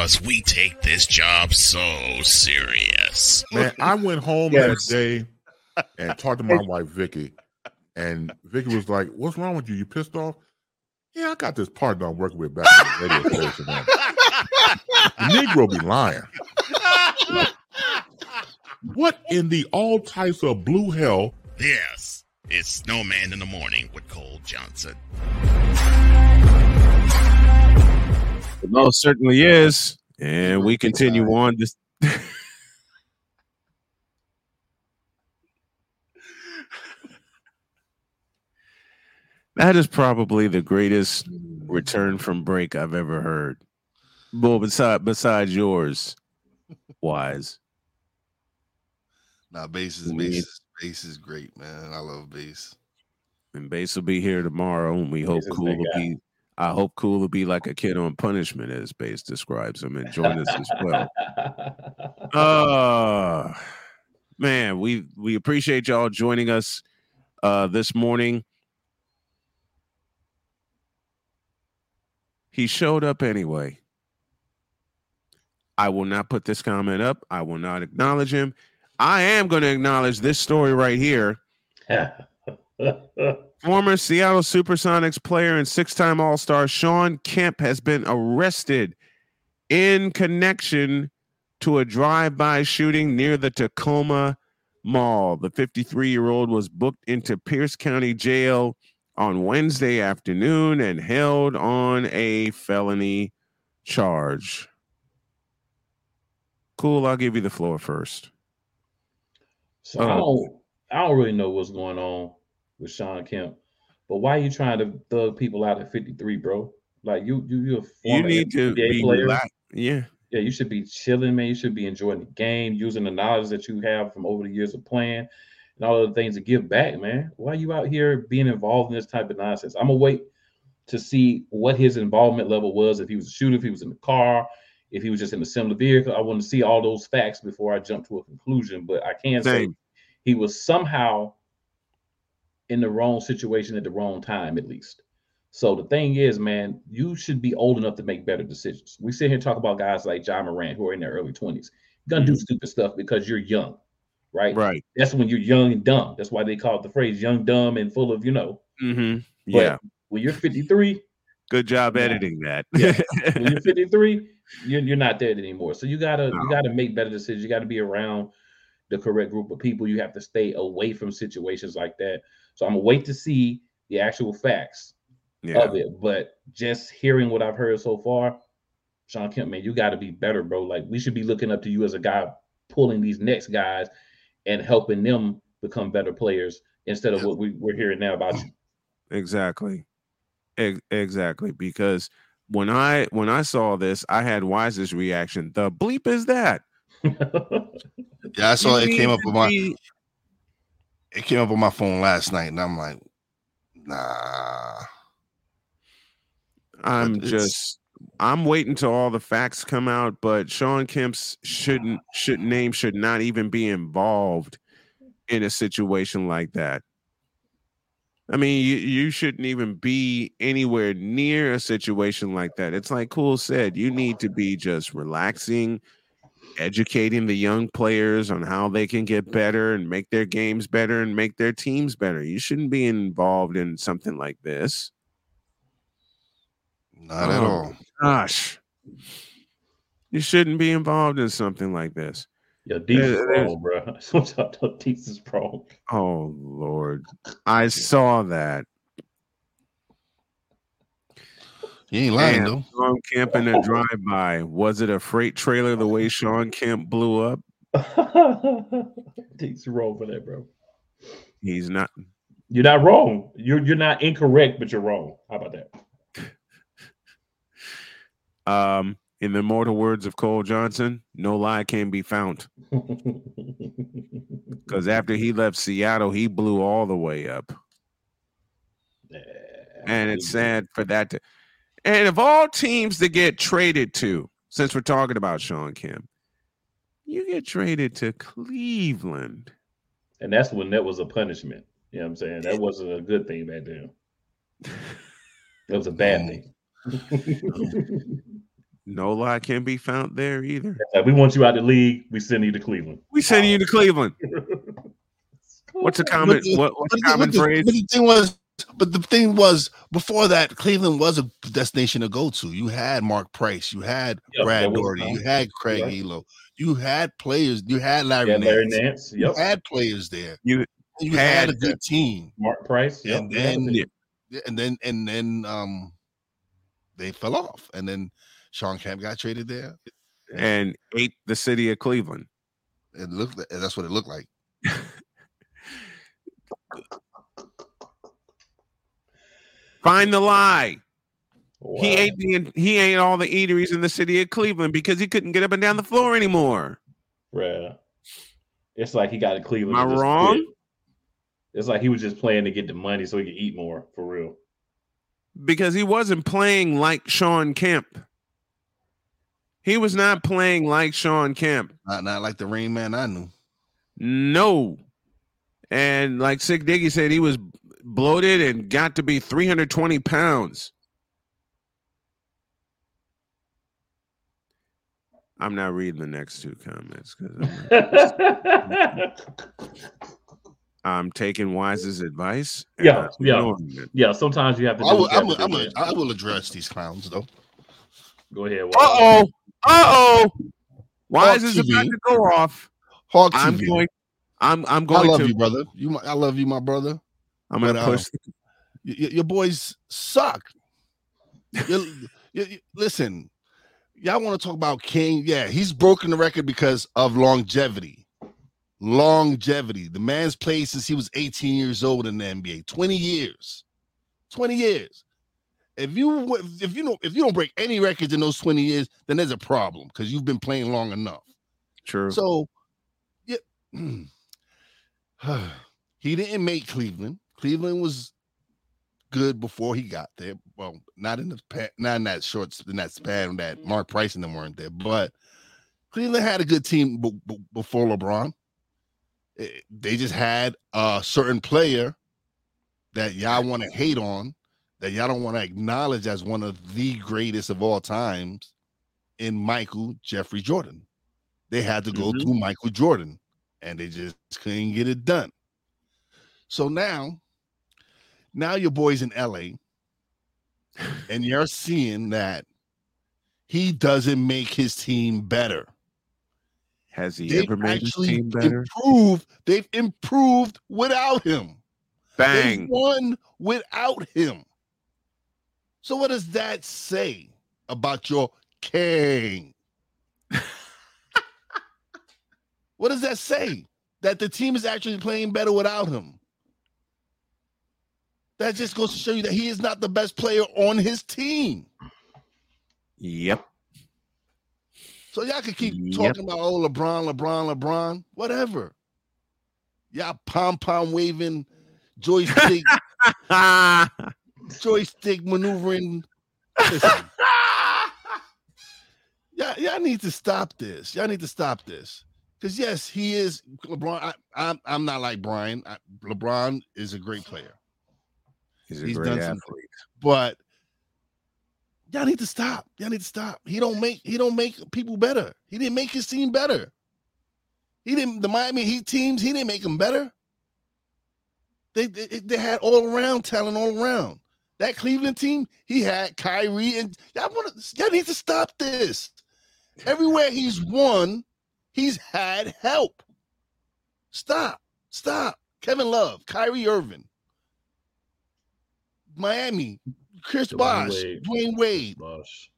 because we take this job so serious. Man, I went home Yes. that day and talked to my wife Vicky, and Vicky was like, "What's wrong with you? You pissed off?" Yeah, I got this partner I'm working with back in the radio station. Man. The Negro be lying. What in the all types of blue hell? Yes, it's Snowman in the Morning with Cole Johnson. It most certainly is. And we continue on this. that is probably the greatest mm. return from break I've ever heard. Well, besides besides yours, Wize. Nah, bass is mm-hmm. bass is, bass is great, man. I love bass. And Bass will be here tomorrow, and we hope Cool that will guy. be. I hope Cool will be like a kid on punishment, as Bass describes him, and join us as well. Uh man, we we appreciate y'all joining us uh this morning. He showed up anyway. I will not put this comment up. I will not acknowledge him. I am going to acknowledge this story right here. Former Seattle Supersonics player and six time All Star Sean Kemp has been arrested in connection to a drive by shooting near the Tacoma Mall. The 53 year old was booked into Pierce County Jail on Wednesday afternoon and held on a felony charge. Cool, I'll give you the floor first. So I uh, don't, I don't really know what's going on with Sean Kemp, but why are you trying to thug people out at 53, bro? Like you, you, you're a You need to NBA be player. Yeah. Yeah, you should be chilling, man. You should be enjoying the game, using the knowledge that you have from over the years of playing, and all of the things to give back, man. Why are you out here being involved in this type of nonsense? I'm gonna wait to see what his involvement level was. If he was a shooter, if he was in the car, if he was just in a similar vehicle. I want to see all those facts before I jump to a conclusion. But I can say he was somehow in the wrong situation at the wrong time, at least. So the thing is, man, you should be old enough to make better decisions. We sit here and talk about guys like Ja Morant who are in their early 20s. You're gonna do stupid stuff because you're young, right? Right. That's when you're young and dumb. That's why they call it the phrase young, dumb, and full of, you know. Mm-hmm. Yeah. when you're 53, Good job editing that. Yeah. when you're 53, you're, you're not there anymore. So you gotta No. you gotta make better decisions. You gotta be around the correct group of people. You have to stay away from situations like that. So I'm gonna wait to see the actual facts yeah. of it. But just hearing what I've heard so far, Sean Kemp, man, you got to be better, bro. Like we should be looking up to you as a guy pulling these next guys and helping them become better players instead of what we, we're hearing now about you. Exactly. Ex- exactly. Because when I when I saw this, I had Wize's reaction. The bleep is that? Yeah, I saw You it came up to on my be- it came up on my phone last night, and I'm like, nah. I'm just I'm waiting till all the facts come out, but Sean Kemp's shouldn't should name should not even be involved in a situation like that. I mean, you, you shouldn't even be anywhere near a situation like that. It's like Cool said, you need to be just relaxing, educating the young players on how they can get better and make their games better and make their teams better. You shouldn't be involved in something like this. Not at Oh, all. Gosh, you shouldn't be involved in something like this. Yo, Deep is Yeah, there's- wrong, bro. Sometimes Deep is wrong. Oh Lord, I saw that. You ain't lying Damn, though. Sean Kemp in a drive-by. Was it a freight trailer the way Sean Kemp blew up? Deep's wrong for that, bro. He's not. You're not wrong. You're you're not incorrect, but you're wrong. How about that? Um, in the immortal words of Cole Johnson, no lie can be found. Because after he left Seattle, he blew all the way up. And it's sad for that to. And of all teams to get traded to, since we're talking about Sean Kemp, you get traded to Cleveland. And that's when that was a punishment. You know what I'm saying? That wasn't a good thing back then. That was a bad thing. No lie can be found there either. Like, we want you out of the league. We send you to Cleveland. We send you to Cleveland. What's a common But the- what, what's But a the, common but the- phrase? but the thing was, but the thing was, before that, Cleveland was a destination to go to. You had Mark Price, you had Yep, Brad that Daugherty, you had Craig Right. Ehlo, you had players, you had Larry, Yeah, Larry Nance, Nance. you had players there. You You had, had a good team, Mark Price. Yep. and Yeah. then Yeah. and then and then um they fell off, and then Sean Kemp got traded there. and ate the city of Cleveland. It looked that's what it looked like. Find the lie. Wow. He ate the he ate all the eateries in the city of Cleveland because he couldn't get up and down the floor anymore. Bruh. It's like he got to Cleveland. Am I wrong? quit. It's like he was just playing to get the money so he could eat more for real. Because he wasn't playing like Sean Kemp. He was not playing like Sean Kemp. Not not like the Rain Man I knew. No. And like Sick Diggy said, he was bloated and got to be 320 pounds. I'm not reading the next two comments because I'm, I'm taking Wize's advice. Yeah, yeah. it. yeah, sometimes you have to. I do will, I'm, have to I'm, do, I'm, man. Will address these clowns though. Go ahead. Uh oh. Uh oh. Wize is TV. about to go off. Hawk I'm going. I'm. I'm I love to. you, brother. You, my, I love you, my brother. I'm going to uh, push. Y- y- your boys suck. You- you- you- listen, y'all want to talk about King? Yeah, he's broken the record because of longevity. Longevity. The man's played since he was 18 years old in the NBA. 20 years. 20 years. If you if you don't if you don't break any records in those 20 years, then there's a problem because you've been playing long enough. True. So, yeah, he didn't make Cleveland. Cleveland was good before he got there. Well, not in the not in that short in that span that Mark Price and them weren't there, but Cleveland had a good team b- b- before LeBron. Eh, They just had a certain player that y'all want to hate on, that y'all don't want to acknowledge as one of the greatest of all times in Michael Jeffrey Jordan. They had to go Mhm. through Michael Jordan and they just couldn't get it done. So now, now your boys in LA, and you're seeing that he doesn't make his team better. Has he They've ever made his team better? improved. They've improved without him. They Bang. won without him. So what does that say about your king? what does that say? That the team is actually playing better without him. That just goes to show you that he is not the best player on his team. Yep. So y'all can keep Yep. talking about oh LeBron, LeBron, LeBron, whatever. Y'all pom pom waving, joystick, joystick maneuvering. Listen, y'all, y'all need to stop this. Y'all need to stop this. Because yes, he is LeBron. I, I'm I'm not like Brian. I, LeBron is a great player, He's a He's great done some- athlete. but y'all need to stop. Y'all need to stop. He don't make he don't make people better. He didn't make his team better. He didn't the Miami Heat teams. He didn't make them better. They they, they had all around talent all around. That Cleveland team, he had Kyrie and y'all want y'all need to stop this. Everywhere he's won, he's had help. Stop, stop. Kevin Love, Kyrie Irving, Miami, Chris Dwyane Bosh, Wade. Dwyane Wade. Bosh.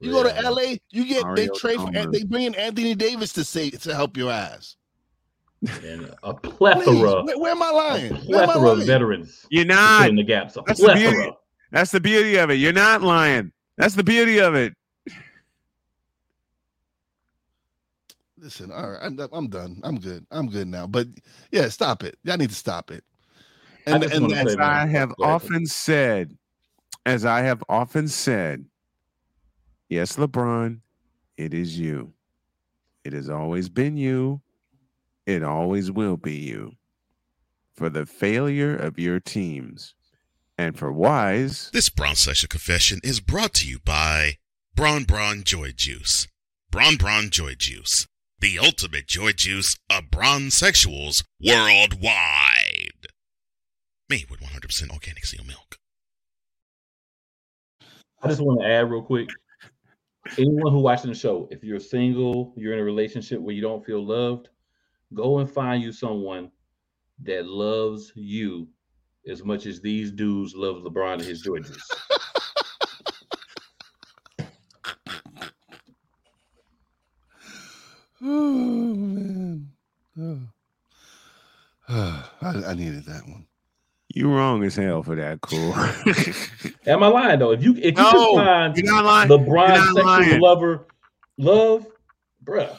You go to LA, you get they Mario trade for they bring in Anthony Davis to say to help your ass. and a Please, plethora, where, where am I a lying? Where am I plethora of lying? veterans You're not. fill in the gaps. A That's the beauty. plethora. That's the beauty of it. You're not lying. That's the beauty of it. Listen, all right, I'm, I'm done. I'm good. I'm good now. But yeah, stop it. Y'all need to stop it. I And just and that's say, As I have go often said, as I have often said, yes, LeBron, it is you. It has always been you. It always will be you. For the failure of your teams. And for Wize, This Brown Session Confession is brought to you by Bron Bron Joy Juice. Bron Bron Joy Juice. The ultimate joy juice of bronze sexuals worldwide. Made with 100% organic seal milk. I just want to add real quick. Anyone who watching the show, if you're single, you're in a relationship where you don't feel loved, go and find you someone that loves you as much as these dudes love LeBron and his Georges. Oh man. Oh. I, I needed that one. You wrong as hell for that, cool. Am I lying though? If you if you No, can find You're not lying. LeBron You're not sexual lying. lover love, bruh,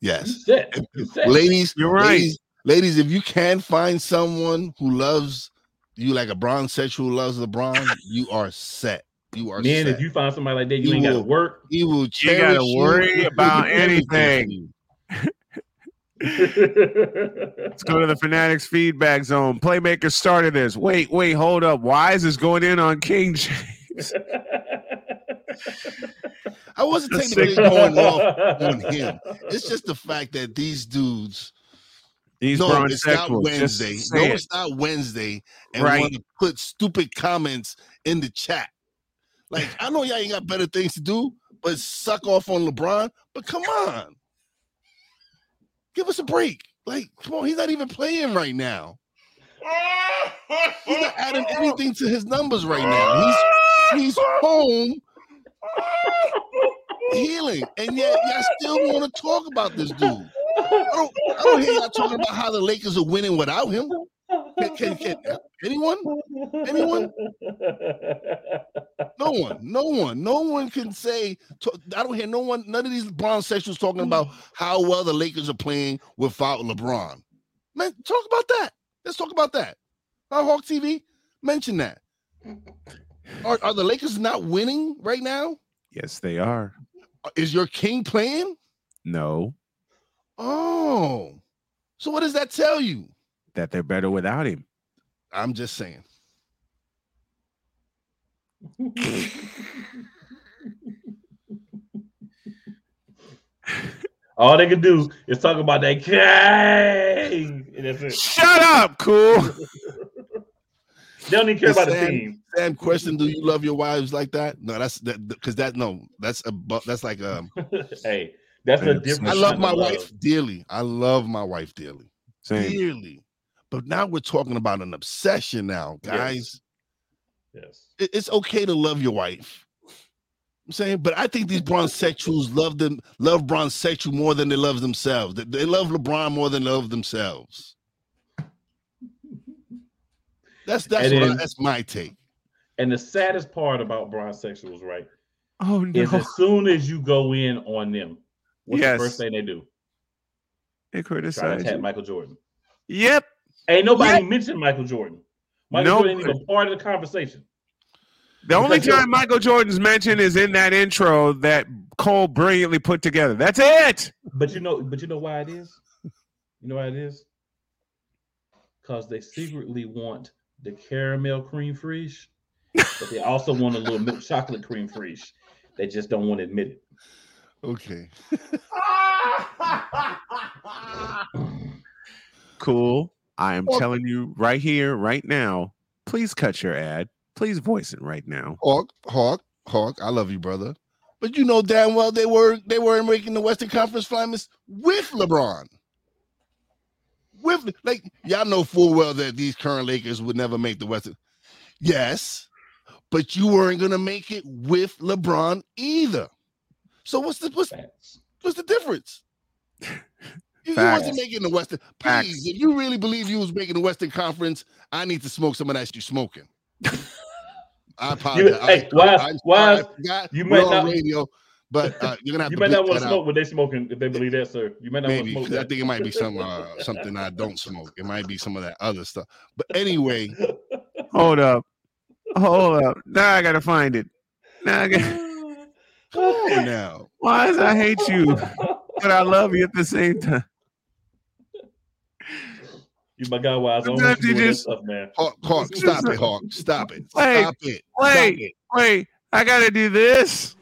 you Yes. set. You set. Ladies, You're right. Ladies, ladies, if you can find someone who loves you like a bronze sexual loves LeBron, you are set. You are Men, set. if you find somebody like that, you You ain't got to will- work. he will You gotta worry He'll about do everything for anything. Let's go to the Fanatics feedback zone. Playmaker started this. Wait, wait, hold up. Why is this going in on King James? I wasn't technically going off on him. It's just the fact that these dudes. These no, it's not Wednesday. No, it. it's not Wednesday. And Right. want to put stupid comments in the chat. Like I know y'all ain't got better things to do, but suck off on LeBron. But come on, give us a break. Like, come on, he's not even playing right now. He's not adding anything to his numbers right now. He's he's home healing, and yet y'all still want to talk about this dude. I don't, I don't hear y'all talking about how the Lakers are winning without him. Can, can, can anyone? Anyone? No one, no one, no one can say. I don't hear no one. None of these LeBron sexuals talking about how well the Lakers are playing without LeBron. Man, talk about that. Let's talk about that. On Hawk TV, mention that. Are, are the Lakers not winning right now? Yes, they are. Uh, is your king playing? No, Oh, so what does that tell you? That they're better without him. I'm just saying. All they can do is talk about that king. And that's it. Shut up, cool. They don't even care about the team. Sam, question: Do you love your wives like that? No, that's that because that no, that's a that's like um. hey, that's a different. I love my of wife dearly. I love my wife dearly, Same. dearly. But now we're talking about an obsession now, guys. Yes. It- It's okay to love your wife. I'm saying, but I think these bronzesexuals love them, love bronzesexual more than they love themselves. They, they love LeBron more than they love themselves. That's that's And what I- that's my take. And the saddest part about bronzesexuals, right, Oh no! is as soon as you go in on them, what's Yes. the first thing they do? they Try to criticize. attack. Michael Jordan. Yep. Ain't nobody mentioned Michael Jordan. Michael No. Jordan ain't even part of the conversation. The only Because time Michael Jordan's mentioned is in that intro that Cole brilliantly put together. That's it. But you know, but you know why it is? You know why it is? Because they secretly want the caramel cream fraiche, but they also want a little milk chocolate cream fraiche. They just don't want to admit it. Okay. Cool. I am Well- telling you right here, right now. Please cut your ad. Please voice it right now. Hawk, Hawk, Hawk, I love you, brother. But you know damn well they were they weren't making the Western Conference Finals with LeBron. With like y'all know full well that these current Lakers would never make the Western. Yes, but you weren't gonna make it with LeBron either. So what's the what's, what's the difference? You, you Facts. wasn't making the Western. Facts. Please, if you really believe you was making the Western Conference, I need to smoke some of that you smoking. I apologize. hey, I- why- I, why- I forgot you we're might on not- radio, but uh, you're gonna have You to might not want to smoke out. when they smoking if they believe that, sir. You might not Maybe want to smoke I think it might be some uh, something I don't smoke. It might be some of that other stuff. But anyway, Hold up. Hold up. Now I gotta find it. Now I got come on now. why does I hate you, but I love you at the same time? You my guy Wize. Sometimes you just stuff, man. Hawk, Hawk, stop it, Hawk. Stop it. Wait, stop it. Wait, it. wait. I gotta do this.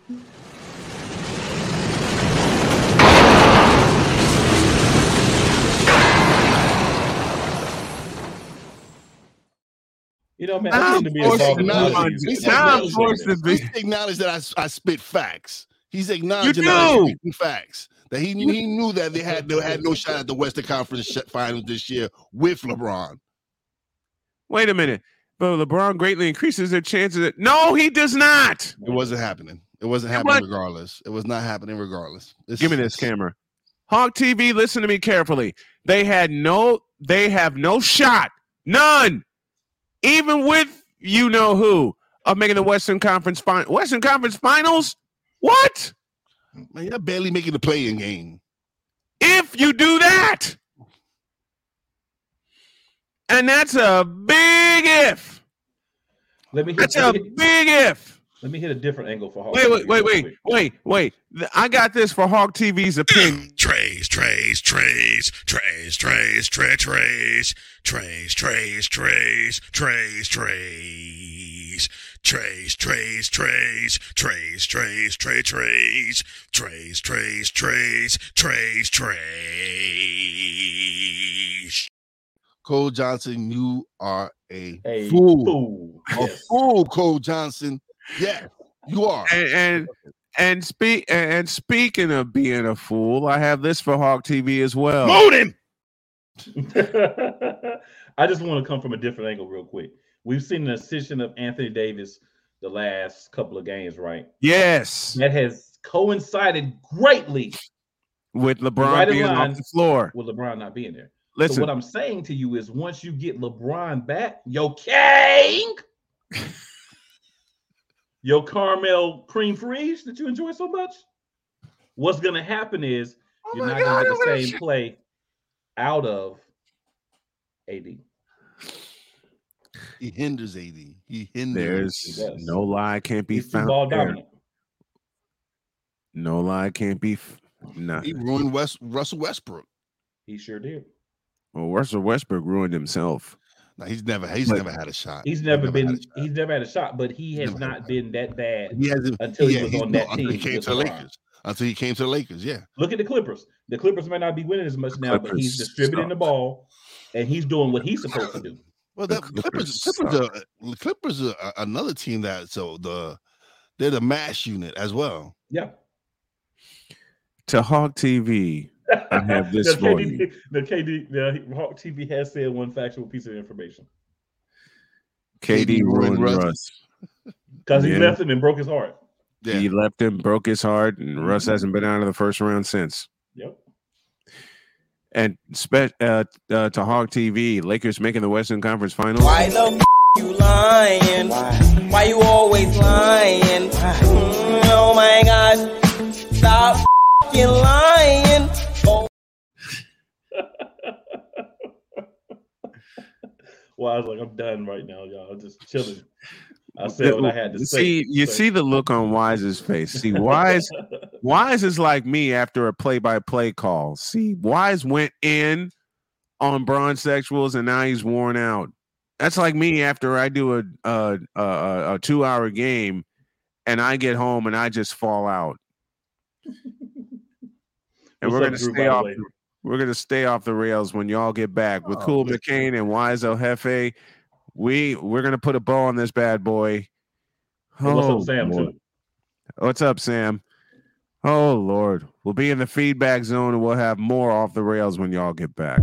You know, man, I to be a in I'm. He's acknowledged that I, I spit facts. He's acknowledging facts. That he, he knew that they had they had no shot at the Western Conference Finals this year with LeBron. Wait a minute. But LeBron greatly increases their chances. That, no, he does not. It wasn't happening. It wasn't happening regardless. It was not happening regardless. It's- Give me this camera. Hawk TV, listen to me carefully. They had no, they have no shot, none, even with you know who of making the Western Conference final. Western Conference Finals. What Man, you're barely making the play-in game. if you do that? And that's a big if. Let me hit, That's a let, me hit, big if. let me hit a different angle for Hawk. Wait, wait, TV wait, wait, wait, wait. I got this for Hawk TV's opinion. Trays, trays, trays, trays, trays, tray, trays, trays, trays, trays, trays, trays, trays, trays, trays, trays, trays, tray, trays, trays, trays, trays, trays, trays. Cole Johnson, you are a, A fool. fool. A Yes. fool, Cole Johnson. Yeah, you are. and and and speak and speaking of being a fool, I have this for Hawk TV as well. Moan him. I just want to come from a different angle real quick. We've seen an ascension of Anthony Davis the last couple of games, right? Yes, That has coincided greatly with LeBron Right in being line. off the floor. with LeBron not being there. So Listen, what I'm saying to you is once you get LeBron back, yo king, your caramel cream freeze that you enjoy so much, what's gonna happen is Oh you're not God, gonna get the same play out of AD. He hinders AD. He hinders. there's does. no lie can't be He's found. there. No lie can't be. F- nah. He ruined West Russell Westbrook. He sure did. Well, Russell Westbrook ruined himself. No, he's never. He's But- never had a shot. He's never had been. He's never had a shot, but he has Never not been that bad. He hasn't until he was on not- that until he team came to the Lakers. Until he came to the Lakers. Yeah. Look at the Clippers. The Clippers may not be winning as much now, but he's Clippers distributing the ball, and he's doing what he's supposed to do. Well, The that Clippers, Clippers Clippers, are, the Clippers are another team that so the they're the mash unit as well. Yeah. To Hawk TV, I have this the for KD, you. The KD, the Hawk TV has said one factual piece of information KD KD ruined ruined Russ. Russ. because he Yeah. left him and broke his heart. Yeah, He left him, broke his heart, and Russ Mhm. hasn't been out of the first round since. Yep. And spe- uh, uh, to Hawk TV, Lakers making the Western Conference Finals. Why the f- you lying? Why? Why you always lying? Mm, oh my gosh. Stop f***ing lying. Oh. Well, I was like, I'm done right now, y'all. I'm just chilling. I said what I had to say. see, you So- see the look on Wize's face. See, Wize, Wize is like me after a play-by-play call. See, Wize went in on bronze sexuals, and now he's worn out. That's like me after I do a a, a, a- two-hour game, and I get home and I just fall out. And What's we're gonna Drew, stay off. the- We're gonna stay off the rails when y'all get back with Oh, Cool. McCain and Wize El Jefe. We we're gonna put a bow on this bad boy. And what's Oh, up, Sam? Lord. Too. What's up, Sam? Oh Lord, we'll be in the feedback zone and we'll have more off the rails when y'all get back.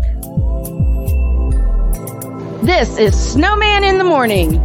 This is Snowman in the Morning.